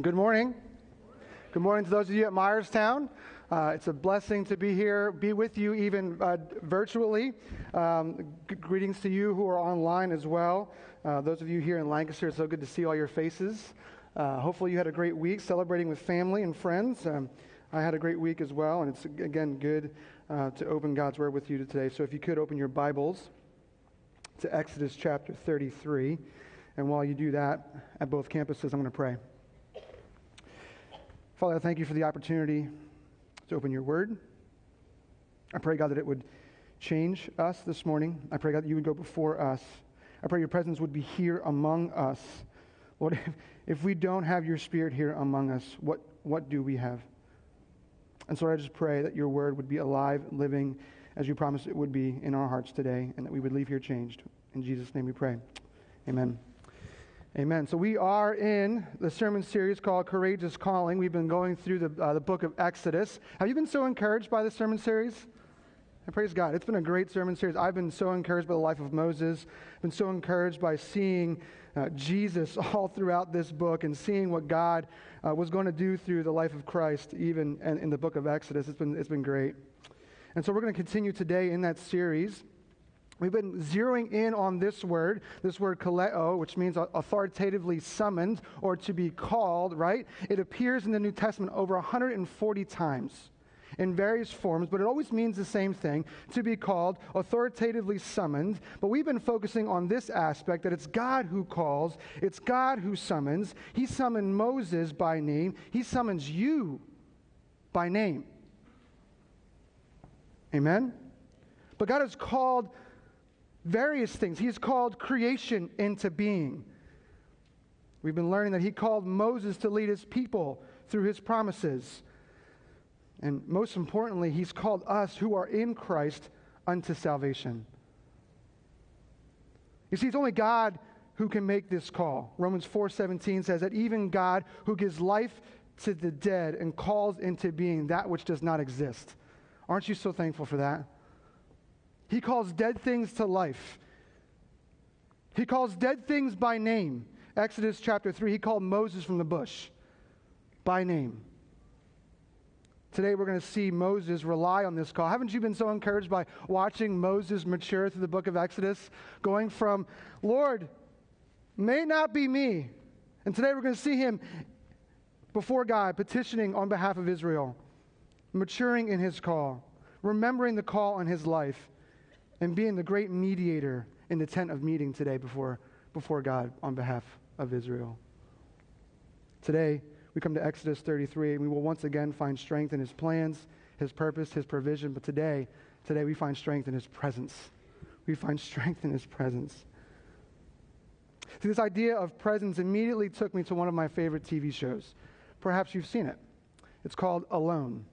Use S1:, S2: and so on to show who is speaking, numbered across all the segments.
S1: Good morning. Good morning to those of you at Myerstown. Uh, it's a blessing to be here, be with you even uh, virtually. Um, g- greetings to you who are online as well. Uh, those of you here in Lancaster, it's so good to see all your faces. Uh, hopefully, you had a great week celebrating with family and friends. Um, I had a great week as well, and it's again good uh, to open God's Word with you today. So, if you could open your Bibles to Exodus chapter 33. And while you do that at both campuses, I'm going to pray. Father, I thank you for the opportunity to open your word. I pray, God, that it would change us this morning. I pray, God, that you would go before us. I pray your presence would be here among us. Lord, if, we don't have your spirit here among us, what, what do we have? And so I just pray that your word would be alive, living, as you promised it would be in our hearts today, and that we would leave here changed. In Jesus' name we pray. Amen. Amen. So we are in the sermon series called Courageous Calling. We've been going through the, uh, the book of Exodus. Have you been so encouraged by the sermon series? And praise God. It's been a great sermon series. I've been so encouraged by the life of Moses. I've been so encouraged by seeing uh, Jesus all throughout this book and seeing what God uh, was going to do through the life of Christ, even in, in the book of Exodus. It's been, it's been great. And so we're going to continue today in that series. We've been zeroing in on this word, this word kaleo, which means authoritatively summoned or to be called, right? It appears in the New Testament over 140 times in various forms, but it always means the same thing to be called, authoritatively summoned. But we've been focusing on this aspect that it's God who calls, it's God who summons. He summoned Moses by name, He summons you by name. Amen? But God has called various things. He's called creation into being. We've been learning that he called Moses to lead his people through his promises. And most importantly, he's called us who are in Christ unto salvation. You see, it's only God who can make this call. Romans 4:17 says that even God who gives life to the dead and calls into being that which does not exist. Aren't you so thankful for that? He calls dead things to life. He calls dead things by name. Exodus chapter 3, he called Moses from the bush by name. Today we're going to see Moses rely on this call. Haven't you been so encouraged by watching Moses mature through the book of Exodus? Going from, Lord, may not be me. And today we're going to see him before God petitioning on behalf of Israel, maturing in his call, remembering the call on his life and being the great mediator in the tent of meeting today before, before God on behalf of Israel. Today, we come to Exodus 33, and we will once again find strength in his plans, his purpose, his provision. But today, today we find strength in his presence. We find strength in his presence. See, this idea of presence immediately took me to one of my favorite TV shows. Perhaps you've seen it. It's called Alone.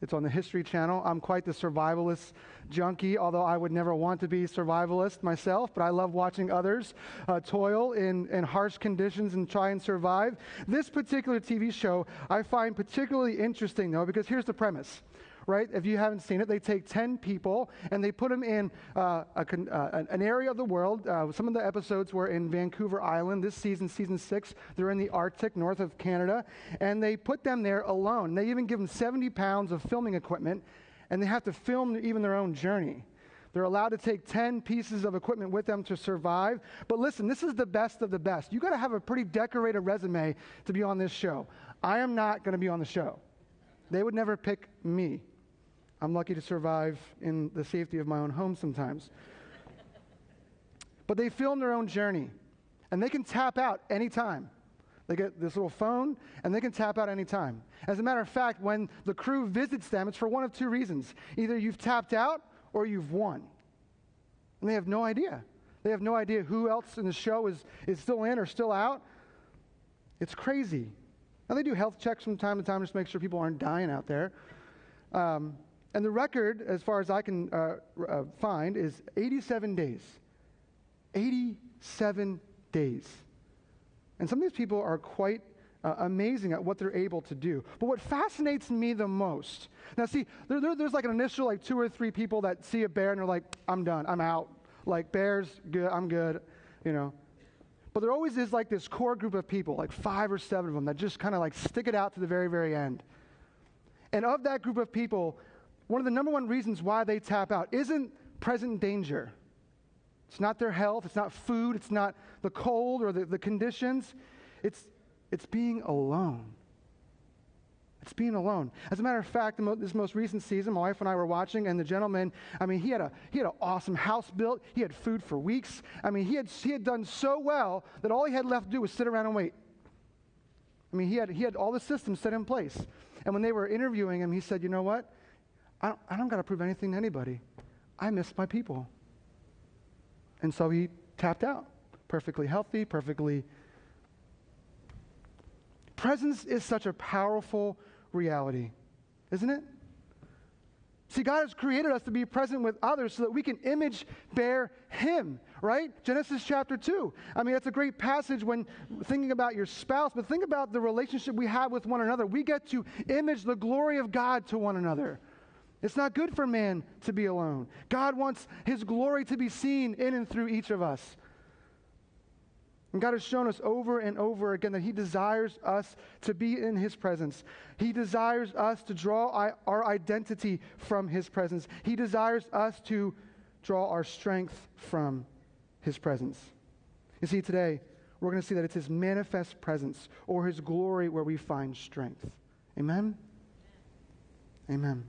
S1: It's on the History Channel. I'm quite the survivalist junkie, although I would never want to be survivalist myself, but I love watching others uh, toil in, in harsh conditions and try and survive. This particular TV show I find particularly interesting, though, because here's the premise right? If you haven't seen it, they take 10 people and they put them in uh, a, uh, an area of the world. Uh, some of the episodes were in Vancouver Island. This season, season six, they're in the Arctic, north of Canada. And they put them there alone. They even give them 70 pounds of filming equipment and they have to film even their own journey. They're allowed to take 10 pieces of equipment with them to survive. But listen, this is the best of the best. You got to have a pretty decorated resume to be on this show. I am not going to be on the show. They would never pick me. I'm lucky to survive in the safety of my own home sometimes. but they film their own journey, and they can tap out anytime. They get this little phone, and they can tap out anytime. As a matter of fact, when the crew visits them, it's for one of two reasons either you've tapped out or you've won. And they have no idea. They have no idea who else in the show is, is still in or still out. It's crazy. Now, they do health checks from time to time just to make sure people aren't dying out there. Um, and the record, as far as I can uh, uh, find, is 87 days. 87 days. And some of these people are quite uh, amazing at what they're able to do. But what fascinates me the most, now see, there, there, there's like an initial like two or three people that see a bear and they're like, I'm done, I'm out. Like bears, good, I'm good, you know. But there always is like this core group of people, like five or seven of them, that just kind of like stick it out to the very, very end. And of that group of people, one of the number one reasons why they tap out isn't present danger. It's not their health, it's not food, it's not the cold or the, the conditions. It's, it's being alone. It's being alone. As a matter of fact, this most recent season, my wife and I were watching, and the gentleman, I mean, he had, a, he had an awesome house built. He had food for weeks. I mean, he had, he had done so well that all he had left to do was sit around and wait. I mean, he had, he had all the systems set in place. And when they were interviewing him, he said, You know what? I don't, don't got to prove anything to anybody. I miss my people. And so he tapped out. Perfectly healthy, perfectly. Presence is such a powerful reality, isn't it? See, God has created us to be present with others so that we can image bear Him, right? Genesis chapter 2. I mean, that's a great passage when thinking about your spouse, but think about the relationship we have with one another. We get to image the glory of God to one another. It's not good for man to be alone. God wants His glory to be seen in and through each of us. And God has shown us over and over again that He desires us to be in His presence. He desires us to draw our identity from His presence. He desires us to draw our strength from His presence. You see, today, we're going to see that it's His manifest presence or His glory where we find strength. Amen? Amen.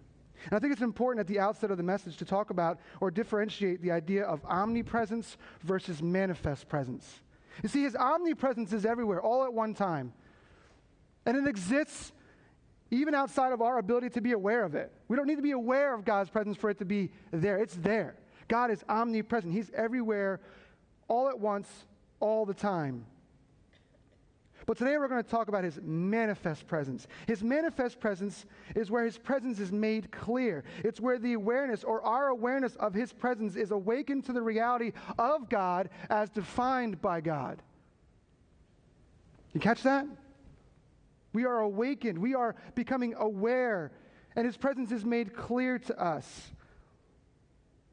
S1: And I think it's important at the outset of the message to talk about or differentiate the idea of omnipresence versus manifest presence. You see, his omnipresence is everywhere, all at one time. And it exists even outside of our ability to be aware of it. We don't need to be aware of God's presence for it to be there. It's there. God is omnipresent, He's everywhere, all at once, all the time. But today we're going to talk about his manifest presence. His manifest presence is where his presence is made clear. It's where the awareness or our awareness of his presence is awakened to the reality of God as defined by God. You catch that? We are awakened. We are becoming aware, and his presence is made clear to us.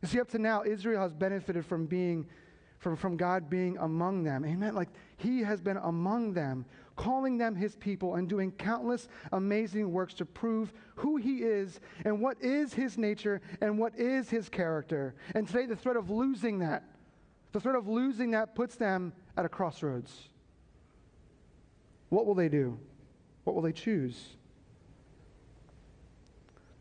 S1: You see, up to now, Israel has benefited from being from, from God being among them. Amen. Like he has been among them, calling them his people and doing countless amazing works to prove who he is and what is his nature and what is his character. And today, the threat of losing that, the threat of losing that puts them at a crossroads. What will they do? What will they choose?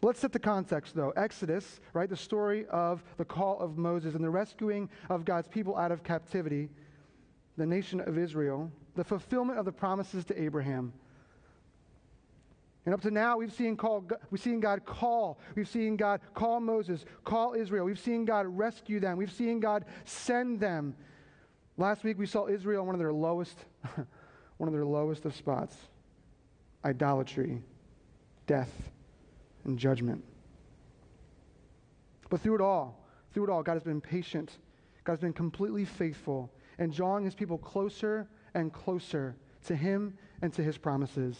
S1: Let's set the context, though. Exodus, right, the story of the call of Moses and the rescuing of God's people out of captivity, the nation of Israel, the fulfillment of the promises to Abraham. And up to now, we've seen, call, we've seen God call. We've seen God call Moses, call Israel. We've seen God rescue them. We've seen God send them. Last week, we saw Israel on one of their lowest, one of their lowest of spots idolatry, death, and judgment. But through it all, through it all, God has been patient. God has been completely faithful and drawing his people closer and closer to him and to his promises.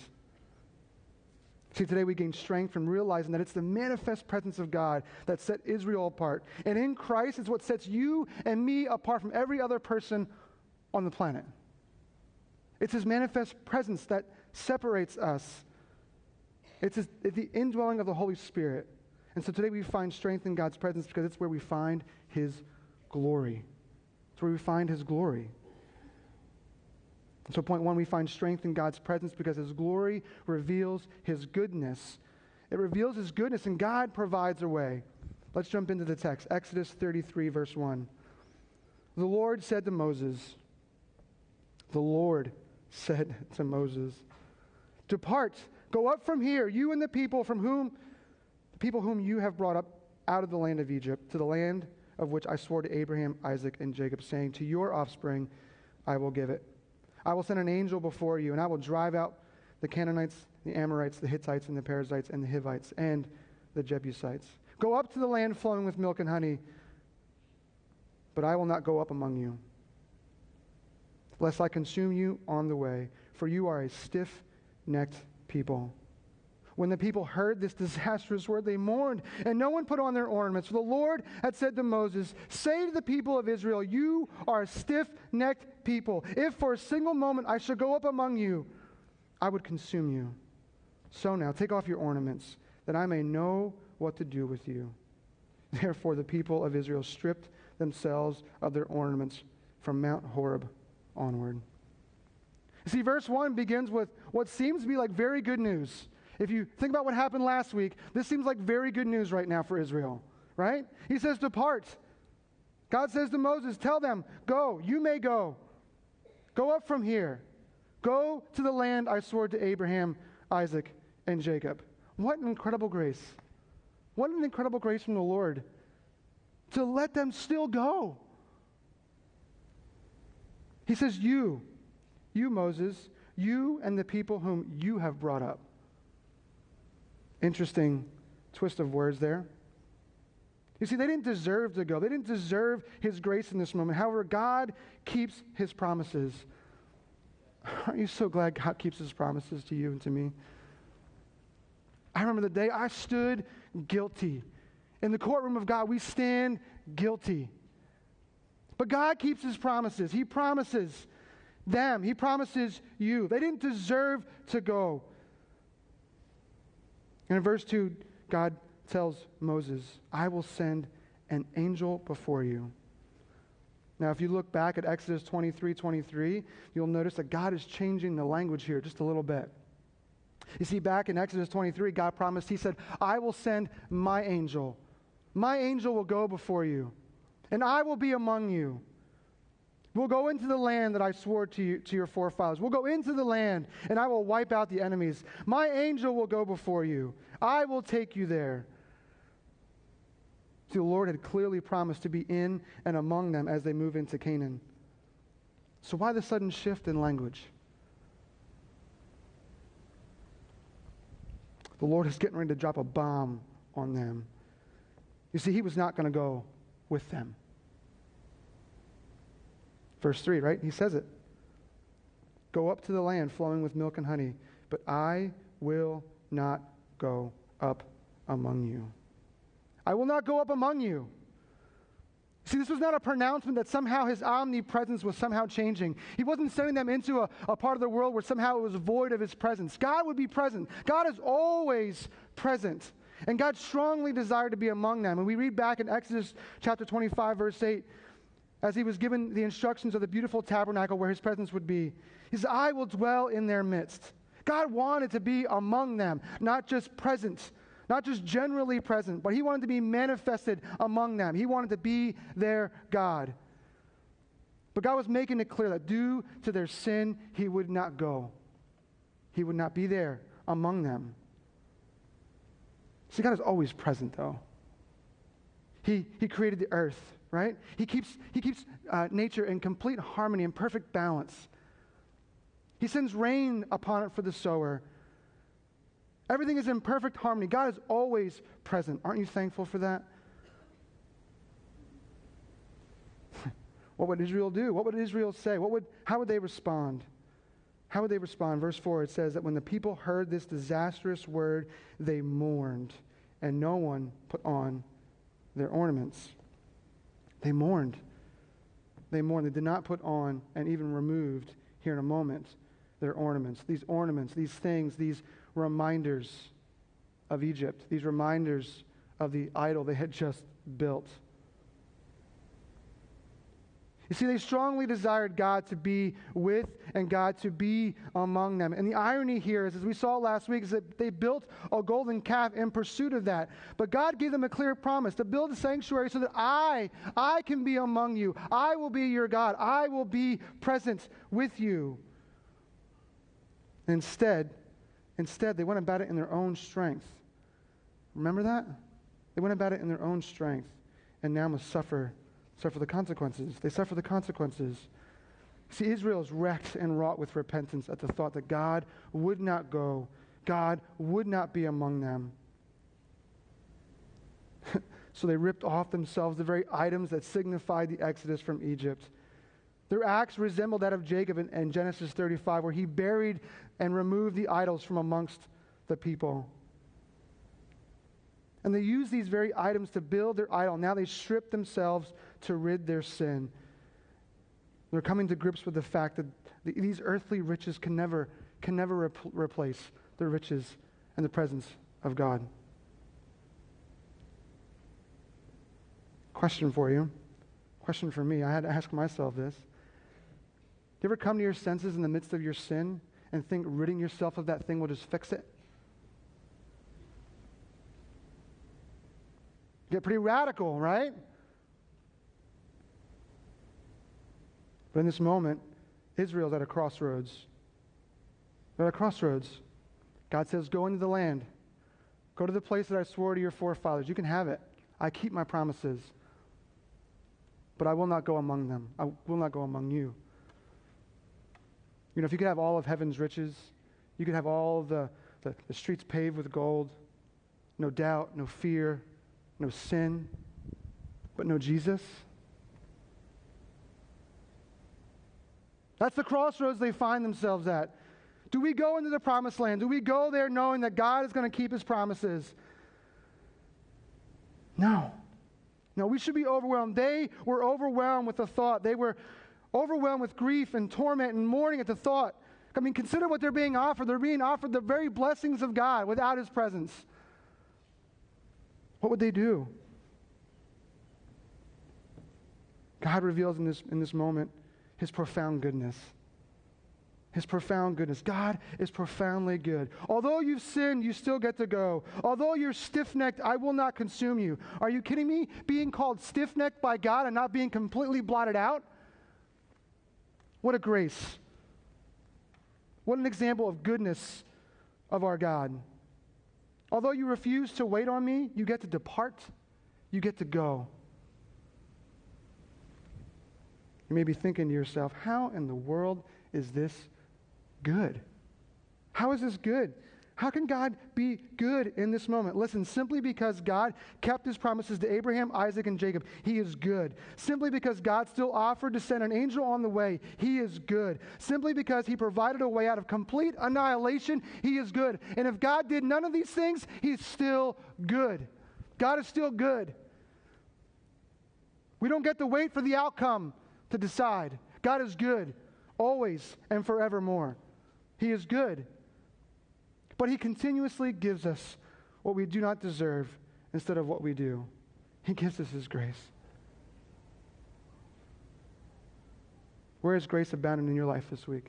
S1: See, today we gain strength from realizing that it's the manifest presence of God that set Israel apart. And in Christ is what sets you and me apart from every other person on the planet. It's his manifest presence that separates us it's, it's the indwelling of the Holy Spirit. And so today we find strength in God's presence because it's where we find His glory. It's where we find His glory. So, point one, we find strength in God's presence because His glory reveals His goodness. It reveals His goodness, and God provides a way. Let's jump into the text Exodus 33, verse 1. The Lord said to Moses, The Lord said to Moses, Depart Go up from here, you and the people from whom the people whom you have brought up out of the land of Egypt, to the land of which I swore to Abraham, Isaac, and Jacob, saying, To your offspring I will give it. I will send an angel before you, and I will drive out the Canaanites, the Amorites, the Hittites, and the Perizzites, and the Hivites, and the Jebusites. Go up to the land flowing with milk and honey, but I will not go up among you, lest I consume you on the way, for you are a stiff necked people. When the people heard this disastrous word, they mourned, and no one put on their ornaments. The Lord had said to Moses, Say to the people of Israel, You are a stiff necked people. If for a single moment I should go up among you, I would consume you. So now, take off your ornaments, that I may know what to do with you. Therefore, the people of Israel stripped themselves of their ornaments from Mount Horeb onward. See, verse 1 begins with what seems to be like very good news. If you think about what happened last week, this seems like very good news right now for Israel, right? He says, Depart. God says to Moses, Tell them, Go, you may go. Go up from here. Go to the land I swore to Abraham, Isaac, and Jacob. What an incredible grace. What an incredible grace from the Lord to let them still go. He says, You, you, Moses, you and the people whom you have brought up. Interesting twist of words there. You see, they didn't deserve to go. They didn't deserve his grace in this moment. However, God keeps his promises. Aren't you so glad God keeps his promises to you and to me? I remember the day I stood guilty. In the courtroom of God, we stand guilty. But God keeps his promises. He promises them, He promises you. They didn't deserve to go. And in verse 2, God tells Moses, I will send an angel before you. Now, if you look back at Exodus 23 23, you'll notice that God is changing the language here just a little bit. You see, back in Exodus 23, God promised, He said, I will send my angel. My angel will go before you, and I will be among you. We'll go into the land that I swore to, you, to your forefathers. We'll go into the land, and I will wipe out the enemies. My angel will go before you. I will take you there. See, the Lord had clearly promised to be in and among them as they move into Canaan. So, why the sudden shift in language? The Lord is getting ready to drop a bomb on them. You see, He was not going to go with them. Verse 3, right? He says it. Go up to the land flowing with milk and honey, but I will not go up among you. I will not go up among you. See, this was not a pronouncement that somehow his omnipresence was somehow changing. He wasn't sending them into a, a, part of the world where somehow it was void of his presence. God would be present. God is always present. And God strongly desired to be among them. And we read back in Exodus chapter 25, verse 8, as he was given the instructions of the beautiful tabernacle where his presence would be. He says, I will dwell in their midst. God wanted to be among them, not just present, not just generally present, but he wanted to be manifested among them. He wanted to be their God. But God was making it clear that due to their sin, he would not go. He would not be there among them. See, God is always present, though. He, he created the earth, right? He keeps, he keeps uh, nature in complete harmony and perfect balance. He sends rain upon it for the sower Everything is in perfect harmony. God is always present. Aren't you thankful for that? what would Israel do? What would Israel say? What would, how would they respond? How would they respond? Verse 4 it says that when the people heard this disastrous word, they mourned, and no one put on their ornaments. They mourned. They mourned. They did not put on and even removed, here in a moment, their ornaments. These ornaments, these things, these reminders of Egypt, these reminders of the idol they had just built. You see, they strongly desired God to be with and God to be among them. And the irony here is, as we saw last week, is that they built a golden calf in pursuit of that. But God gave them a clear promise to build a sanctuary so that I, I can be among you. I will be your God. I will be present with you. Instead, Instead, they went about it in their own strength. Remember that? They went about it in their own strength and now must suffer, suffer the consequences. They suffer the consequences. See, Israel is wrecked and wrought with repentance at the thought that God would not go, God would not be among them. so they ripped off themselves the very items that signified the exodus from Egypt. Their acts resembled that of Jacob in, in Genesis 35, where he buried and removed the idols from amongst the people. And they use these very items to build their idol. Now they strip themselves to rid their sin. They're coming to grips with the fact that these earthly riches can never, can never rep- replace the riches and the presence of God. Question for you. Question for me. I had to ask myself this. Do you ever come to your senses in the midst of your sin and think ridding yourself of that thing will just fix it? Get pretty radical, right? But in this moment, Israel's at a crossroads. They're at a crossroads. God says, Go into the land. Go to the place that I swore to your forefathers. You can have it. I keep my promises. But I will not go among them. I will not go among you. You know, if you could have all of heaven's riches, you could have all the, the, the streets paved with gold, no doubt, no fear, no sin, but no Jesus. That's the crossroads they find themselves at. Do we go into the promised land? Do we go there knowing that God is going to keep his promises? No. No, we should be overwhelmed. They were overwhelmed with the thought. They were overwhelmed with grief and torment and mourning at the thought. I mean, consider what they're being offered. They're being offered the very blessings of God without his presence. What would they do? God reveals in this, in this moment his profound goodness. His profound goodness. God is profoundly good. Although you've sinned, you still get to go. Although you're stiff necked, I will not consume you. Are you kidding me? Being called stiff necked by God and not being completely blotted out? What a grace. What an example of goodness of our God. Although you refuse to wait on me, you get to depart, you get to go. You may be thinking to yourself, how in the world is this good? How is this good? How can God be good in this moment? Listen, simply because God kept his promises to Abraham, Isaac, and Jacob, he is good. Simply because God still offered to send an angel on the way, he is good. Simply because he provided a way out of complete annihilation, he is good. And if God did none of these things, he's still good. God is still good. We don't get to wait for the outcome to decide. God is good, always and forevermore. He is good. But He continuously gives us what we do not deserve instead of what we do. He gives us His grace. Where is grace abounding in your life this week?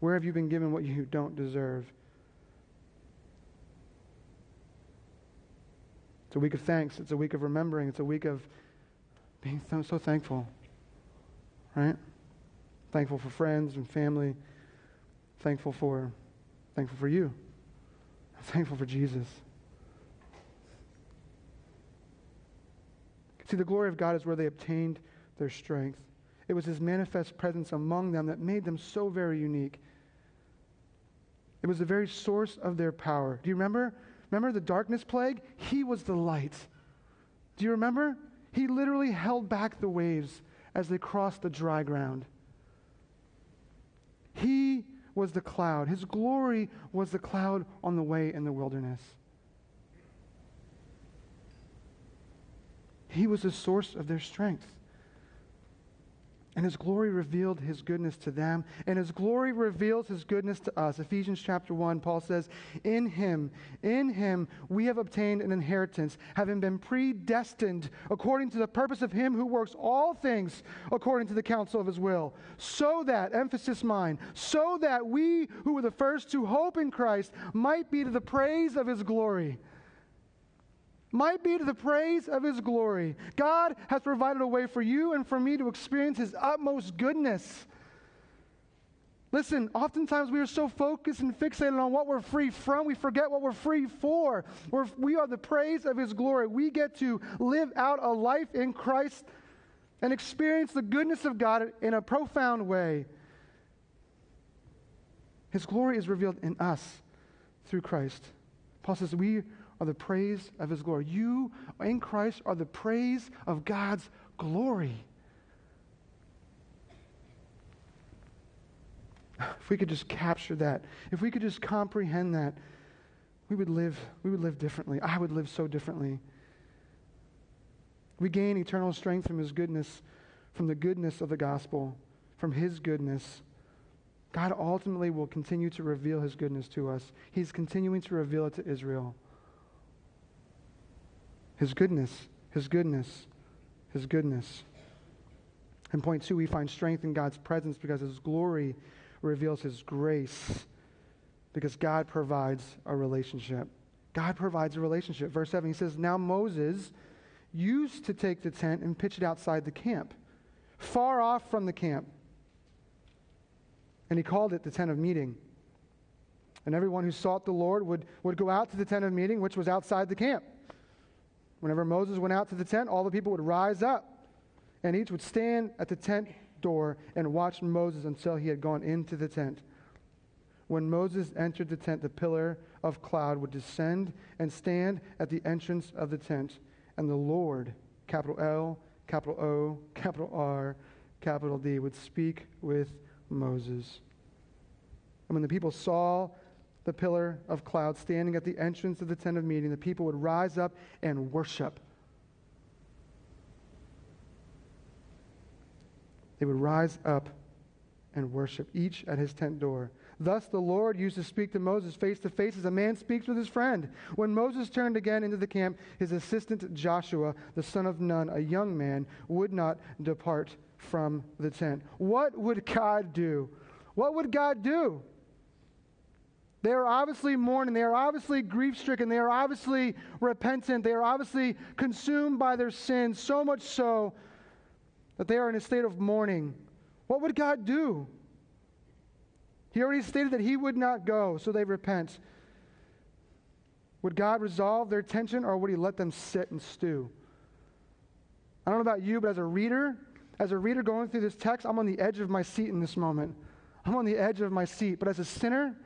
S1: Where have you been given what you don't deserve? It's a week of thanks. It's a week of remembering. It's a week of being so, so thankful. Right? Thankful for friends and family. Thankful for thankful for you. I'm thankful for Jesus. See, the glory of God is where they obtained their strength. It was his manifest presence among them that made them so very unique. It was the very source of their power. Do you remember? Remember the darkness plague? He was the light. Do you remember? He literally held back the waves as they crossed the dry ground. He was the cloud. His glory was the cloud on the way in the wilderness. He was the source of their strength. And his glory revealed his goodness to them, and his glory reveals his goodness to us. Ephesians chapter 1, Paul says, In him, in him, we have obtained an inheritance, having been predestined according to the purpose of him who works all things according to the counsel of his will. So that, emphasis mine, so that we who were the first to hope in Christ might be to the praise of his glory might be to the praise of his glory. God has provided a way for you and for me to experience his utmost goodness. Listen, oftentimes we are so focused and fixated on what we're free from, we forget what we're free for. We're, we are the praise of His glory. We get to live out a life in Christ and experience the goodness of God in a profound way. His glory is revealed in us through Christ. Paul says, We are the praise of his glory. You in Christ are the praise of God's glory. If we could just capture that, if we could just comprehend that, we would live, we would live differently. I would live so differently. We gain eternal strength from his goodness, from the goodness of the gospel, from his goodness. God ultimately will continue to reveal his goodness to us. He's continuing to reveal it to Israel. His goodness, his goodness, his goodness. And point two, we find strength in God's presence because his glory reveals his grace, because God provides a relationship. God provides a relationship. Verse 7, he says, Now Moses used to take the tent and pitch it outside the camp, far off from the camp. And he called it the tent of meeting. And everyone who sought the Lord would, would go out to the tent of meeting, which was outside the camp. Whenever Moses went out to the tent, all the people would rise up, and each would stand at the tent door and watch Moses until he had gone into the tent. When Moses entered the tent, the pillar of cloud would descend and stand at the entrance of the tent, and the Lord, capital L, capital O, capital R, capital D, would speak with Moses. And when the people saw the pillar of cloud standing at the entrance of the tent of meeting, the people would rise up and worship. They would rise up and worship, each at his tent door. Thus the Lord used to speak to Moses face to face as a man speaks with his friend. When Moses turned again into the camp, his assistant Joshua, the son of Nun, a young man, would not depart from the tent. What would God do? What would God do? They are obviously mourning. They are obviously grief stricken. They are obviously repentant. They are obviously consumed by their sins, so much so that they are in a state of mourning. What would God do? He already stated that He would not go, so they repent. Would God resolve their tension or would He let them sit and stew? I don't know about you, but as a reader, as a reader going through this text, I'm on the edge of my seat in this moment. I'm on the edge of my seat. But as a sinner,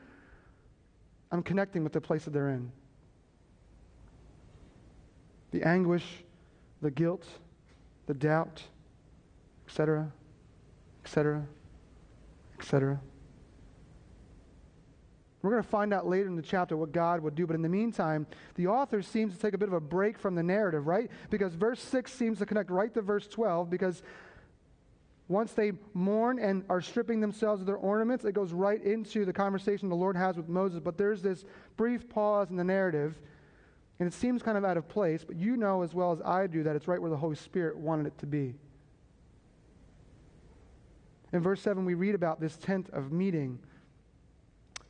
S1: I'm connecting with the place that they're in. The anguish, the guilt, the doubt, etc., etc., etc. We're going to find out later in the chapter what God would do. But in the meantime, the author seems to take a bit of a break from the narrative, right? Because verse 6 seems to connect right to verse 12 because once they mourn and are stripping themselves of their ornaments, it goes right into the conversation the Lord has with Moses. But there's this brief pause in the narrative, and it seems kind of out of place, but you know as well as I do that it's right where the Holy Spirit wanted it to be. In verse 7, we read about this tent of meeting.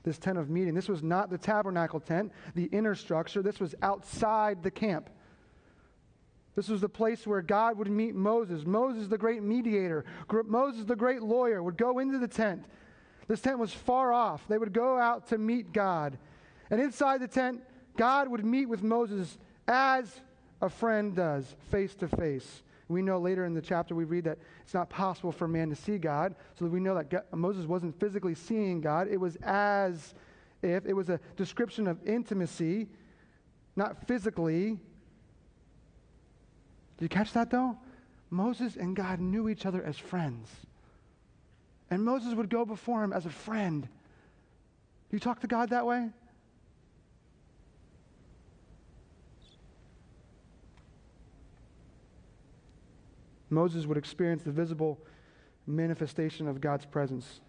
S1: This tent of meeting. This was not the tabernacle tent, the inner structure. This was outside the camp. This was the place where God would meet Moses. Moses, the great mediator, Moses, the great lawyer, would go into the tent. This tent was far off. They would go out to meet God. And inside the tent, God would meet with Moses as a friend does, face to face. We know later in the chapter we read that it's not possible for man to see God. So we know that God, Moses wasn't physically seeing God. It was as if it was a description of intimacy, not physically, did you catch that though? Moses and God knew each other as friends. And Moses would go before him as a friend. You talk to God that way? Moses would experience the visible manifestation of God's presence.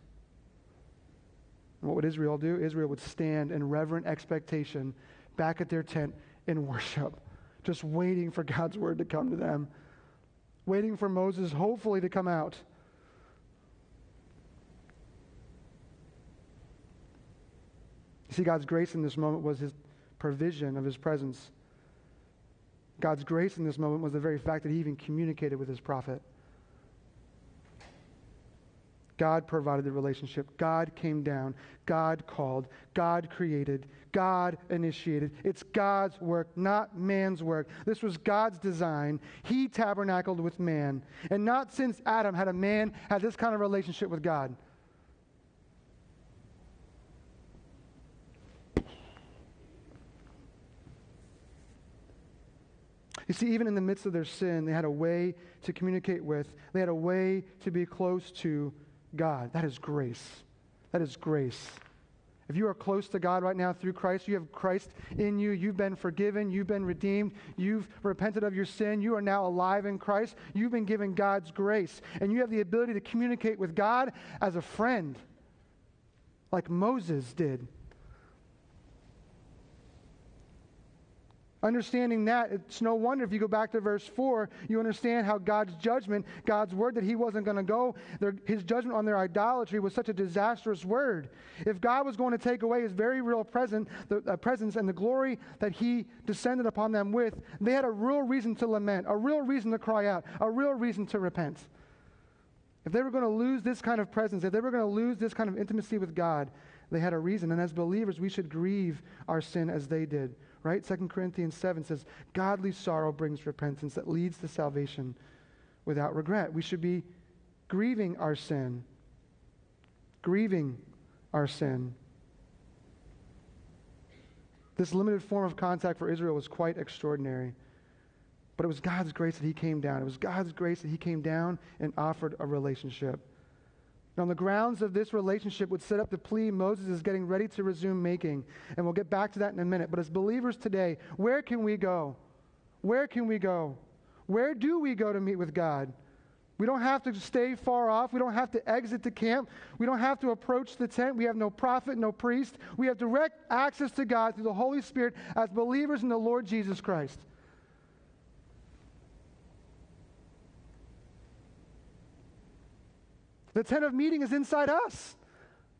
S1: And what would Israel do? Israel would stand in reverent expectation back at their tent in worship just waiting for God's word to come to them, waiting for Moses, hopefully, to come out. You see, God's grace in this moment was his provision of his presence. God's grace in this moment was the very fact that he even communicated with his prophet. God provided the relationship. God came down. God called. God created. God initiated. It's God's work, not man's work. This was God's design. He tabernacled with man. And not since Adam had a man had this kind of relationship with God. You see, even in the midst of their sin, they had a way to communicate with, they had a way to be close to God. That is grace. That is grace. If you are close to God right now through Christ, you have Christ in you, you've been forgiven, you've been redeemed, you've repented of your sin, you are now alive in Christ, you've been given God's grace, and you have the ability to communicate with God as a friend, like Moses did. Understanding that, it's no wonder if you go back to verse 4, you understand how God's judgment, God's word that he wasn't going to go, their, his judgment on their idolatry was such a disastrous word. If God was going to take away his very real present, the, uh, presence and the glory that he descended upon them with, they had a real reason to lament, a real reason to cry out, a real reason to repent. If they were going to lose this kind of presence, if they were going to lose this kind of intimacy with God, they had a reason. And as believers, we should grieve our sin as they did right? 2 Corinthians 7 says, Godly sorrow brings repentance that leads to salvation without regret. We should be grieving our sin, grieving our sin. This limited form of contact for Israel was quite extraordinary. But it was God's grace that He came down. It was God's grace that He came down and offered a relationship on the grounds of this relationship would set up the plea Moses is getting ready to resume making. And we'll get back to that in a minute. But as believers today, where can we go? Where can we go? Where do we go to meet with God? We don't have to stay far off. We don't have to exit the camp. We don't have to approach the tent. We have no prophet, no priest. We have direct access to God through the Holy Spirit as believers in the Lord Jesus Christ. The tent of meeting is inside us.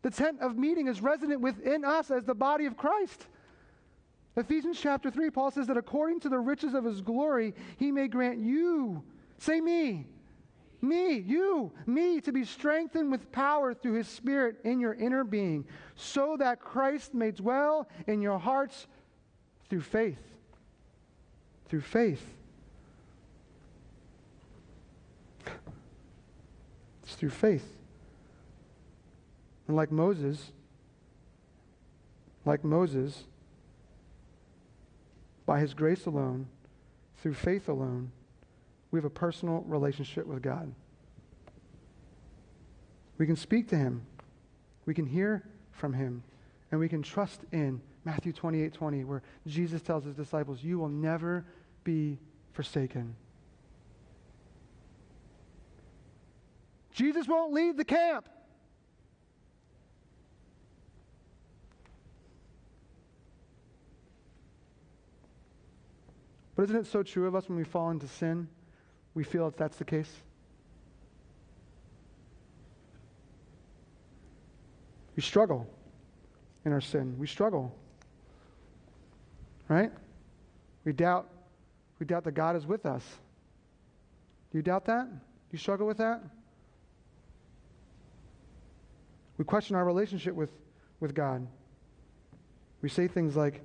S1: The tent of meeting is resident within us as the body of Christ. Ephesians chapter 3, Paul says that according to the riches of his glory, he may grant you, say me, me, you, me, to be strengthened with power through his Spirit in your inner being, so that Christ may dwell in your hearts through faith. Through faith. It's through faith. And like Moses, like Moses, by his grace alone, through faith alone, we have a personal relationship with God. We can speak to him. We can hear from him. And we can trust in Matthew 28 20, where Jesus tells his disciples, You will never be forsaken. Jesus won't leave the camp. But isn't it so true of us when we fall into sin? We feel that that's the case. We struggle in our sin. We struggle. Right? We doubt we doubt that God is with us. Do you doubt that? Do you struggle with that? We question our relationship with, with God. We say things like,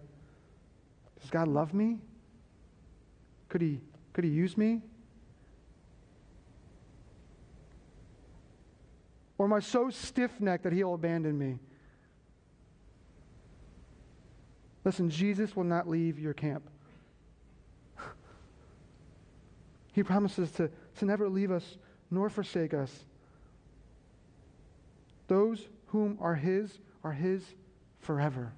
S1: Does God love me? Could he, could he use me? Or am I so stiff necked that he'll abandon me? Listen, Jesus will not leave your camp. he promises to, to never leave us nor forsake us. Those whom are his are his forever.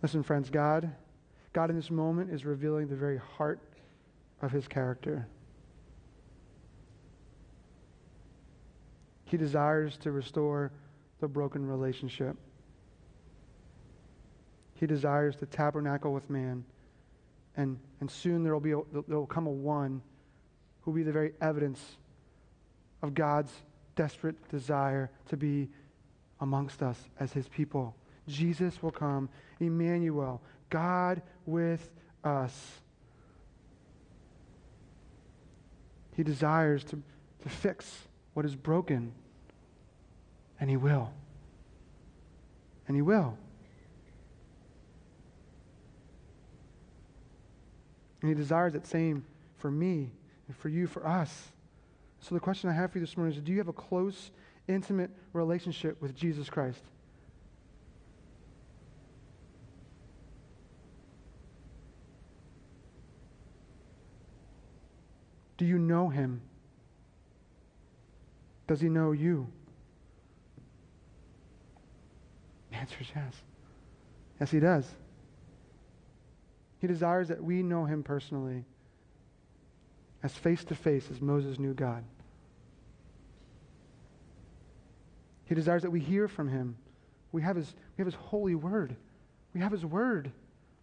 S1: Listen, friends, God, God in this moment is revealing the very heart of his character. He desires to restore the broken relationship. He desires to tabernacle with man. And, and soon there will, be there will come a one who will be the very evidence of God's desperate desire to be amongst us as his people. Jesus will come, Emmanuel, God with us. He desires to, to fix what is broken, and he will. And he will. And He desires that same for me and for you, for us. So the question I have for you this morning is do you have a close, intimate relationship with Jesus Christ? Do you know him? Does he know you? The answer is yes. Yes, he does. He desires that we know him personally, as face to face as Moses knew God. He desires that we hear from him. We have his, we have his holy word. We have his word.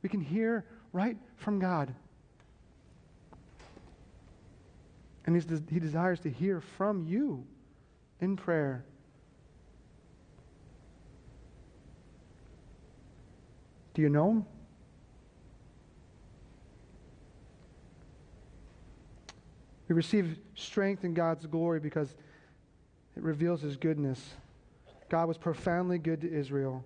S1: We can hear right from God. And he desires to hear from you in prayer. Do you know him? We receive strength in God's glory because it reveals his goodness. God was profoundly good to Israel.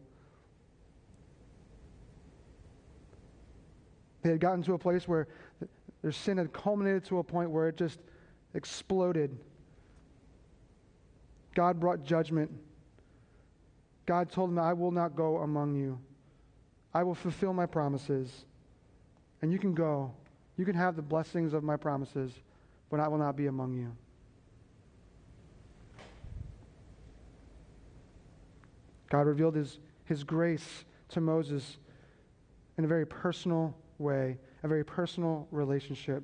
S1: They had gotten to a place where their sin had culminated to a point where it just exploded. God brought judgment. God told them, I will not go among you. I will fulfill my promises. And you can go. You can have the blessings of my promises, but I will not be among you. God revealed his, his grace to Moses in a very personal way, a very personal relationship.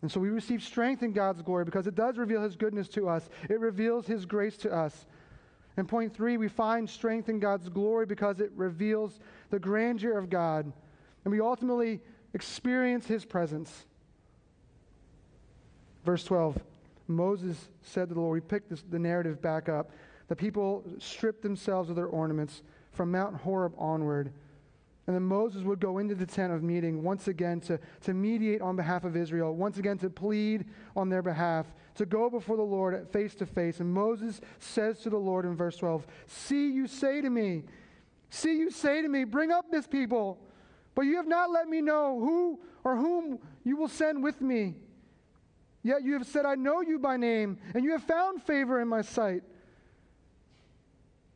S1: And so we receive strength in God's glory because it does reveal his goodness to us, it reveals his grace to us. And point three, we find strength in God's glory because it reveals the grandeur of God. And we ultimately experience his presence. Verse 12 Moses said to the Lord, we pick this, the narrative back up. The people stripped themselves of their ornaments from Mount Horeb onward. And then Moses would go into the tent of meeting once again to, to mediate on behalf of Israel, once again to plead on their behalf, to go before the Lord face to face. And Moses says to the Lord in verse 12, See, you say to me, see, you say to me, bring up this people, but you have not let me know who or whom you will send with me. Yet you have said, I know you by name, and you have found favor in my sight.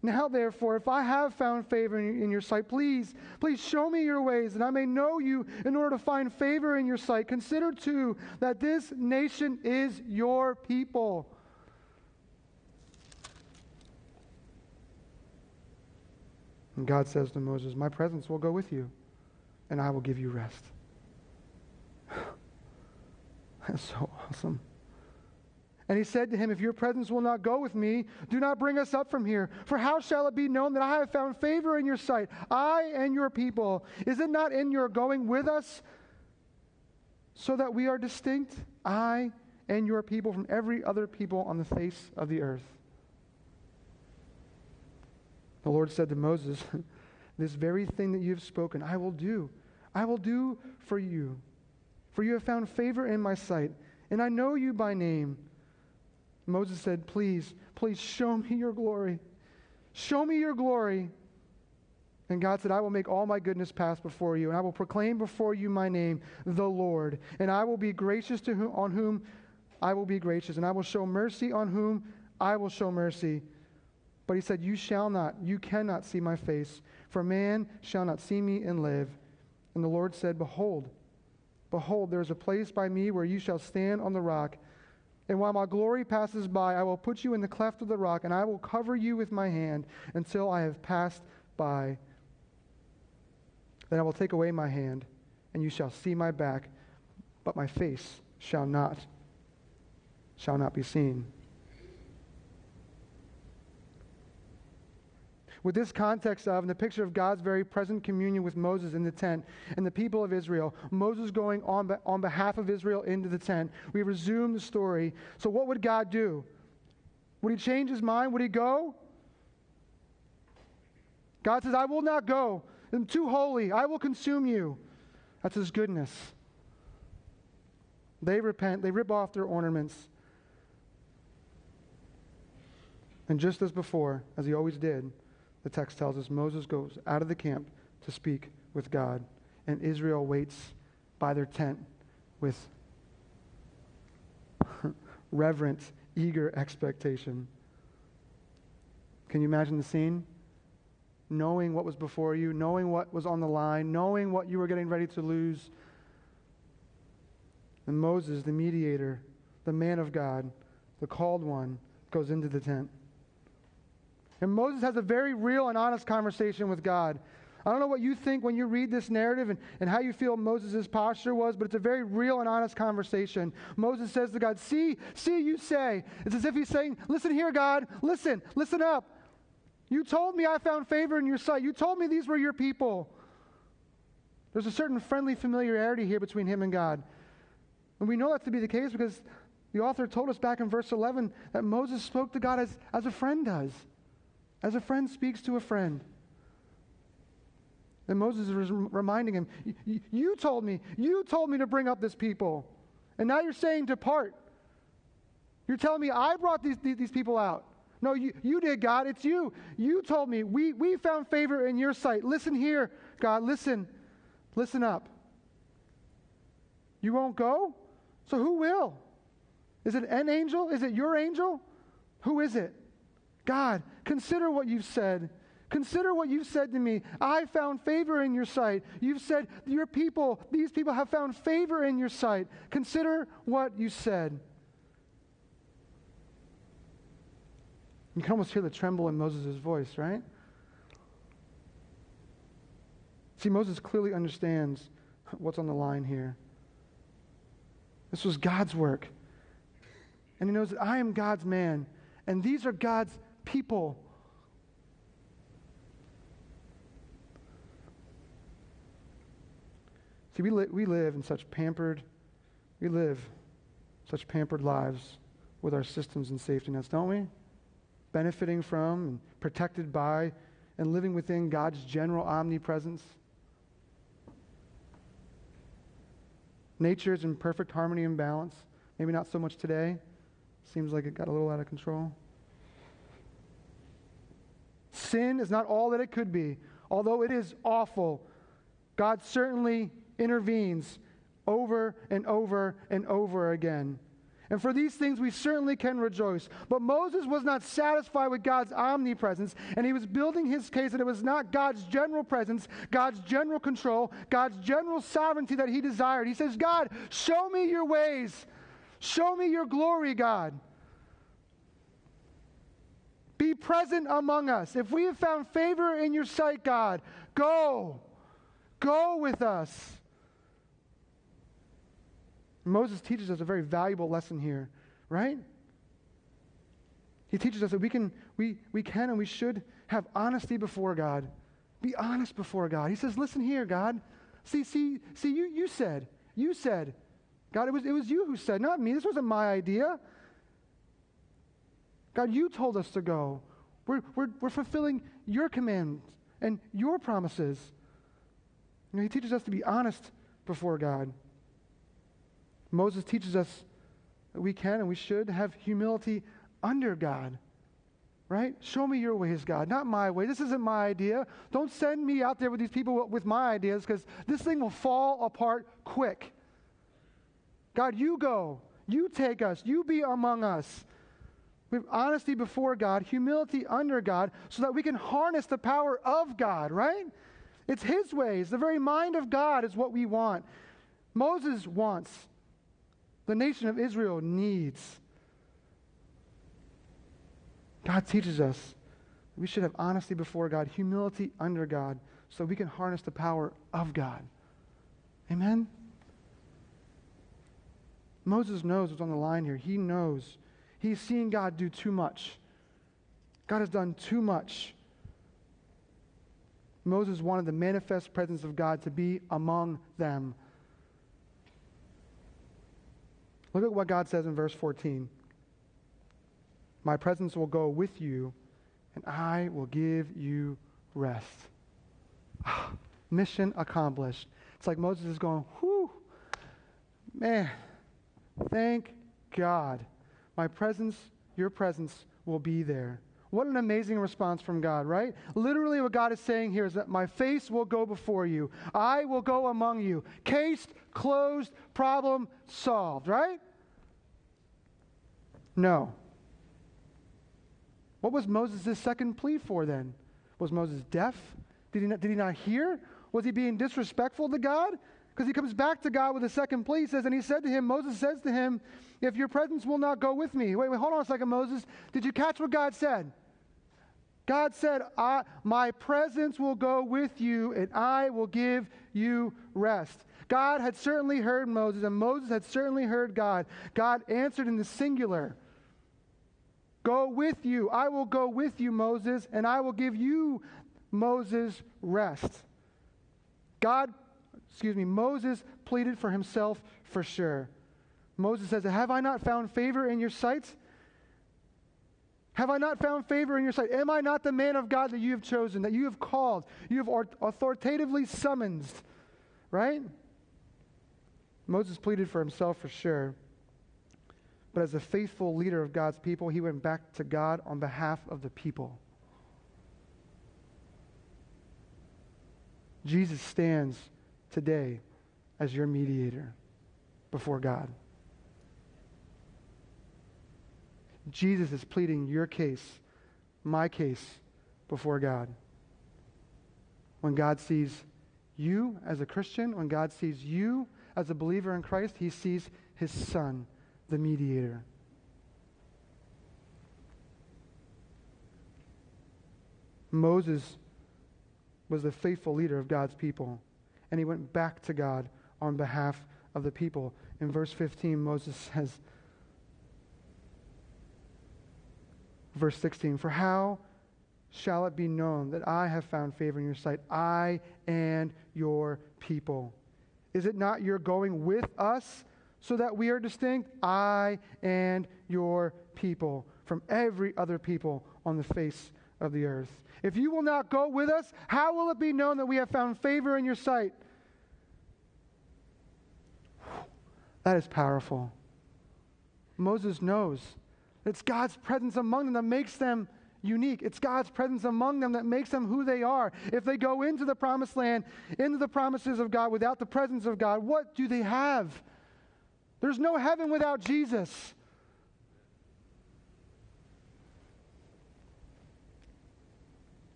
S1: Now, therefore, if I have found favor in your sight, please, please show me your ways, and I may know you in order to find favor in your sight. Consider, too, that this nation is your people. And God says to Moses, My presence will go with you, and I will give you rest. That's so awesome. And he said to him, If your presence will not go with me, do not bring us up from here. For how shall it be known that I have found favor in your sight, I and your people? Is it not in your going with us so that we are distinct, I and your people, from every other people on the face of the earth? The Lord said to Moses, This very thing that you have spoken, I will do. I will do for you. For you have found favor in my sight, and I know you by name. Moses said, Please, please show me your glory. Show me your glory. And God said, I will make all my goodness pass before you, and I will proclaim before you my name, the Lord. And I will be gracious to whom, on whom I will be gracious, and I will show mercy on whom I will show mercy. But he said, You shall not, you cannot see my face, for man shall not see me and live. And the Lord said, Behold, behold, there is a place by me where you shall stand on the rock. And while my glory passes by, I will put you in the cleft of the rock, and I will cover you with my hand until I have passed by. Then I will take away my hand, and you shall see my back, but my face shall not shall not be seen. With this context of and the picture of God's very present communion with Moses in the tent and the people of Israel, Moses going on, on behalf of Israel into the tent, we resume the story. So, what would God do? Would he change his mind? Would he go? God says, I will not go. I'm too holy. I will consume you. That's his goodness. They repent, they rip off their ornaments. And just as before, as he always did, the text tells us Moses goes out of the camp to speak with God, and Israel waits by their tent with reverent, eager expectation. Can you imagine the scene? Knowing what was before you, knowing what was on the line, knowing what you were getting ready to lose. And Moses, the mediator, the man of God, the called one, goes into the tent. And Moses has a very real and honest conversation with God. I don't know what you think when you read this narrative and, and how you feel Moses' posture was, but it's a very real and honest conversation. Moses says to God, See, see, you say. It's as if he's saying, Listen here, God, listen, listen up. You told me I found favor in your sight. You told me these were your people. There's a certain friendly familiarity here between him and God. And we know that to be the case because the author told us back in verse 11 that Moses spoke to God as, as a friend does, as a friend speaks to a friend. And Moses is reminding him, You told me, you told me to bring up this people. And now you're saying, Depart. You're telling me I brought these, these people out. No, you, you did, God. It's you. You told me. We, we found favor in your sight. Listen here, God. Listen. Listen up. You won't go? So who will? Is it an angel? Is it your angel? Who is it? God, consider what you've said. Consider what you've said to me. I found favor in your sight. You've said, Your people, these people have found favor in your sight. Consider what you said. You can almost hear the tremble in Moses' voice, right? See, Moses clearly understands what's on the line here. This was God's work. And he knows that I am God's man, and these are God's people. See, we, li- we live in such pampered, we live such pampered lives with our systems and safety nets, don't we? Benefiting from and protected by and living within God's general omnipresence. Nature is in perfect harmony and balance. Maybe not so much today. Seems like it got a little out of control. Sin is not all that it could be. Although it is awful, God certainly intervenes over and over and over again. And for these things we certainly can rejoice. But Moses was not satisfied with God's omnipresence, and he was building his case that it was not God's general presence, God's general control, God's general sovereignty that he desired. He says, God, show me your ways. Show me your glory, God. Be present among us. If we have found favor in your sight, God, go. Go with us. Moses teaches us a very valuable lesson here, right? He teaches us that we can, we, we can and we should have honesty before God. Be honest before God. He says, listen here, God. See, see, see, you, you said, you said, God, it was, it was you who said, not me. This wasn't my idea. God, you told us to go. We're, we're, we're fulfilling your commands and your promises. You know, he teaches us to be honest before God. Moses teaches us that we can and we should have humility under God. Right? Show me your ways, God, not my way. This isn't my idea. Don't send me out there with these people with my ideas because this thing will fall apart quick. God, you go. You take us. You be among us. We have honesty before God, humility under God, so that we can harness the power of God, right? It's His ways. The very mind of God is what we want. Moses wants the nation of Israel needs. God teaches us we should have honesty before God, humility under God, so we can harness the power of God. Amen? Moses knows what's on the line here. He knows. He's seen God do too much. God has done too much. Moses wanted the manifest presence of God to be among them. Look at what God says in verse 14. My presence will go with you, and I will give you rest. Mission accomplished. It's like Moses is going, whew, man, thank God. My presence, your presence will be there. What an amazing response from God, right? Literally, what God is saying here is that my face will go before you, I will go among you. Case closed, problem solved, right? No. What was Moses' second plea for then? Was Moses deaf? Did he, not, did he not hear? Was he being disrespectful to God? Because he comes back to God with a second plea. He says, and he said to him, Moses says to him, If your presence will not go with me. Wait, wait, hold on a second, Moses. Did you catch what God said? God said, My presence will go with you, and I will give you rest. God had certainly heard Moses, and Moses had certainly heard God. God answered in the singular Go with you. I will go with you, Moses, and I will give you, Moses, rest. God, excuse me, Moses pleaded for himself for sure. Moses says, Have I not found favor in your sight? Have I not found favor in your sight? Am I not the man of God that you have chosen, that you have called, you have authoritatively summoned? Right? Moses pleaded for himself for sure. But as a faithful leader of God's people, he went back to God on behalf of the people. Jesus stands today as your mediator before God. Jesus is pleading your case, my case, before God. When God sees you as a Christian, when God sees you as a believer in Christ, he sees his son, the mediator. Moses was the faithful leader of God's people, and he went back to God on behalf of the people. In verse 15, Moses says, verse 16 For how shall it be known that I have found favor in your sight, I and your people? Is it not your going with us so that we are distinct, I and your people, from every other people on the face of the earth? If you will not go with us, how will it be known that we have found favor in your sight? That is powerful. Moses knows it's God's presence among them that makes them unique. It's God's presence among them that makes them who they are. If they go into the promised land, into the promises of God without the presence of God, what do they have? There's no heaven without Jesus.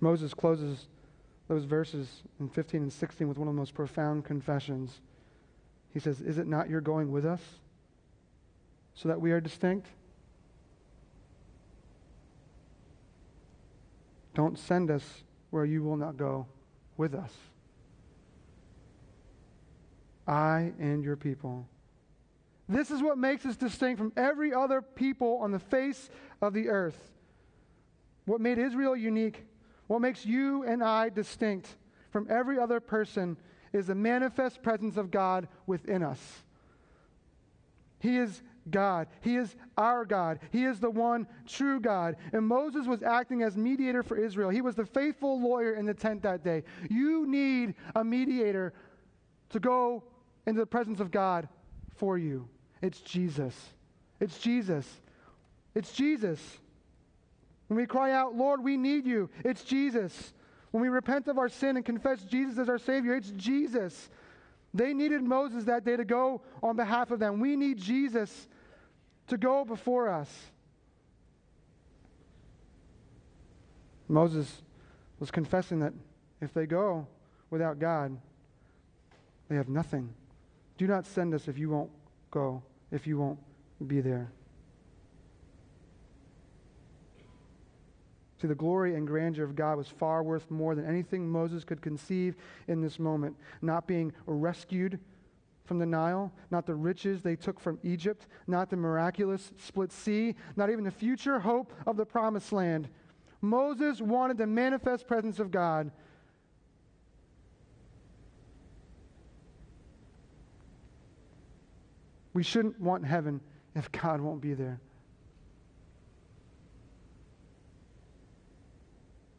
S1: Moses closes those verses in 15 and 16 with one of the most profound confessions. He says, Is it not your going with us? so that we are distinct? Don't send us where you will not go with us. I and your people. This is what makes us distinct from every other people on the face of the earth. What made Israel unique, what makes you and I distinct from every other person is the manifest presence of God within us. He is God. He is our God. He is the one true God. And Moses was acting as mediator for Israel. He was the faithful lawyer in the tent that day. You need a mediator to go into the presence of God for you. It's Jesus. It's Jesus. It's Jesus. When we cry out, Lord, we need you, it's Jesus. When we repent of our sin and confess Jesus as our Savior, it's Jesus. They needed Moses that day to go on behalf of them. We need Jesus to go before us. Moses was confessing that if they go without God, they have nothing. Do not send us if you won't go, if you won't be there. See, the glory and grandeur of God was far worth more than anything Moses could conceive in this moment. Not being rescued from the Nile, not the riches they took from Egypt, not the miraculous split sea, not even the future hope of the promised land. Moses wanted the manifest presence of God. We shouldn't want heaven if God won't be there.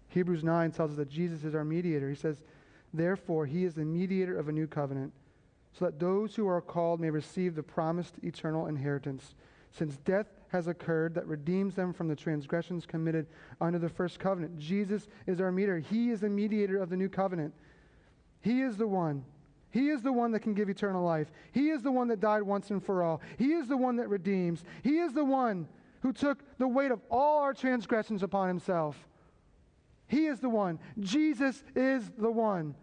S1: Hebrews 9 tells us that Jesus is our mediator. He says, Therefore, he is the mediator of a new covenant so that those who are called may receive the promised eternal inheritance, since death has occurred that redeems them from the transgressions committed under the first covenant. Jesus is our mediator. He is the mediator of the new covenant. He is the one. He is the one that can give eternal life. He is the one that died once and for all. He is the one that redeems. He is the one who took the weight of all our transgressions upon himself. He is the one. Jesus is the one.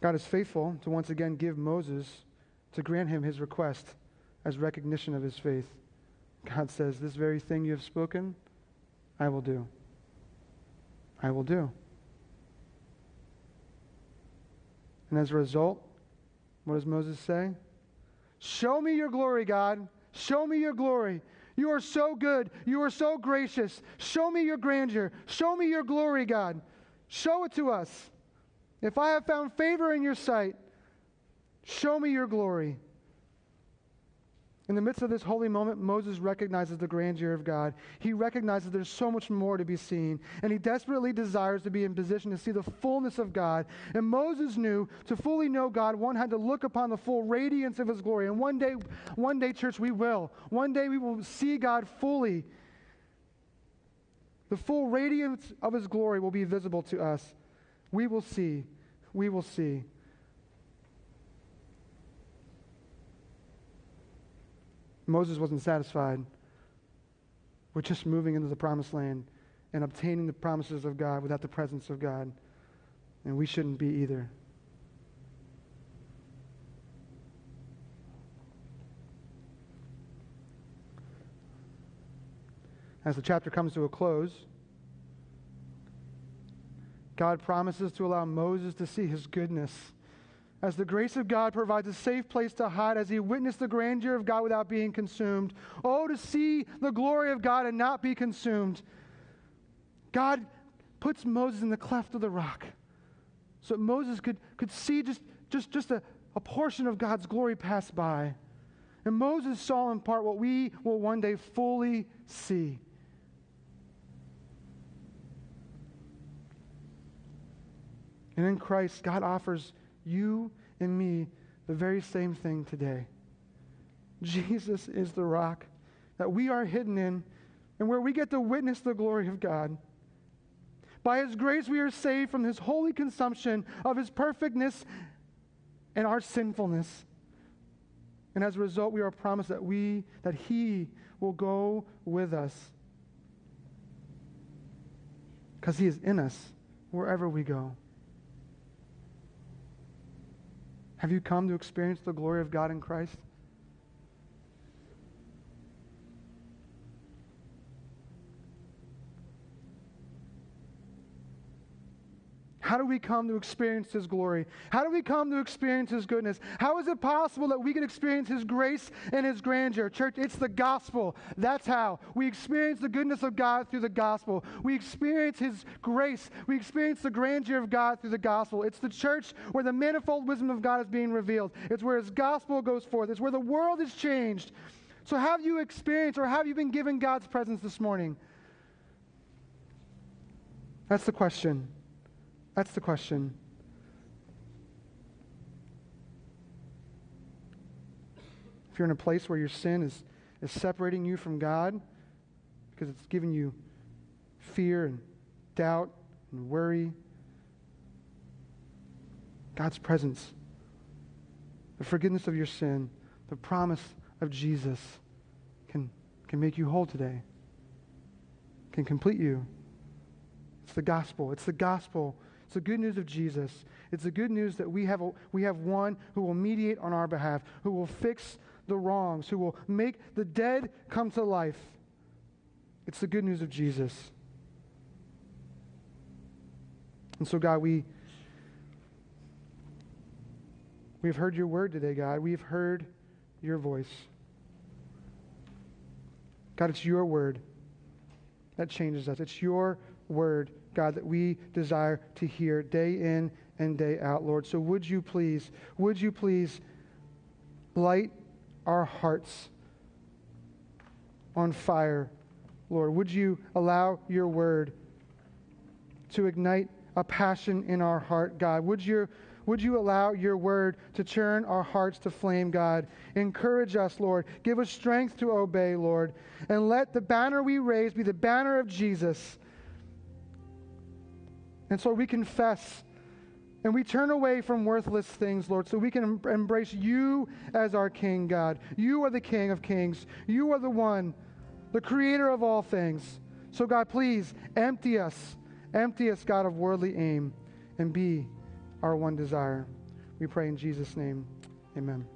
S1: God is faithful to once again give Moses to grant him his request as recognition of his faith. God says, This very thing you have spoken, I will do. I will do. And as a result, what does Moses say? Show me your glory, God. Show me your glory. You are so good. You are so gracious. Show me your grandeur. Show me your glory, God. Show it to us. If I have found favor in your sight, show me your glory. In the midst of this holy moment, Moses recognizes the grandeur of God. He recognizes there's so much more to be seen, and he desperately desires to be in position to see the fullness of God. And Moses knew to fully know God, one had to look upon the full radiance of his glory. And one day, one day, church, we will. One day we will see God fully. The full radiance of his glory will be visible to us. We will see. We will see. Moses wasn't satisfied with just moving into the promised land and obtaining the promises of God without the presence of God. And we shouldn't be either. As the chapter comes to a close, God promises to allow Moses to see his goodness as the grace of God provides a safe place to hide as he witnessed the grandeur of God without being consumed. Oh, to see the glory of God and not be consumed. God puts Moses in the cleft of the rock so Moses could, could see just, just, just a, a portion of God's glory pass by. And Moses saw in part what we will one day fully see. And in Christ, God offers you and me the very same thing today. Jesus is the rock that we are hidden in and where we get to witness the glory of God. By His grace, we are saved from His holy consumption of His perfectness and our sinfulness. And as a result, we are promised that we, that He will go with us. Because He is in us wherever we go. Have you come to experience the glory of God in Christ? How do we come to experience His glory? How do we come to experience His goodness? How is it possible that we can experience His grace and His grandeur? Church, it's the gospel. That's how. We experience the goodness of God through the gospel. We experience His grace. We experience the grandeur of God through the gospel. It's the church where the manifold wisdom of God is being revealed. It's where His gospel goes forth. It's where the world is changed. So, have you experienced or have you been given God's presence this morning? That's the question. That's the question. If you're in a place where your sin is, is separating you from God because it's giving you fear and doubt and worry, God's presence, the forgiveness of your sin, the promise of Jesus can, can make you whole today, can complete you. It's the gospel. It's the gospel it's the good news of Jesus. It's the good news that we have, a, we have one who will mediate on our behalf, who will fix the wrongs, who will make the dead come to life. It's the good news of Jesus. And so, God, we, we've heard your word today, God. We've heard your voice. God, it's your word that changes us. It's your word God, that we desire to hear day in and day out, Lord. So would you please, would you please light our hearts on fire, Lord? Would you allow your word to ignite a passion in our heart, God? Would you, would you allow your word to turn our hearts to flame, God? Encourage us, Lord. Give us strength to obey, Lord. And let the banner we raise be the banner of Jesus and so we confess and we turn away from worthless things, Lord, so we can embrace you as our King, God. You are the King of kings. You are the one, the creator of all things. So, God, please empty us. Empty us, God, of worldly aim and be our one desire. We pray in Jesus' name. Amen.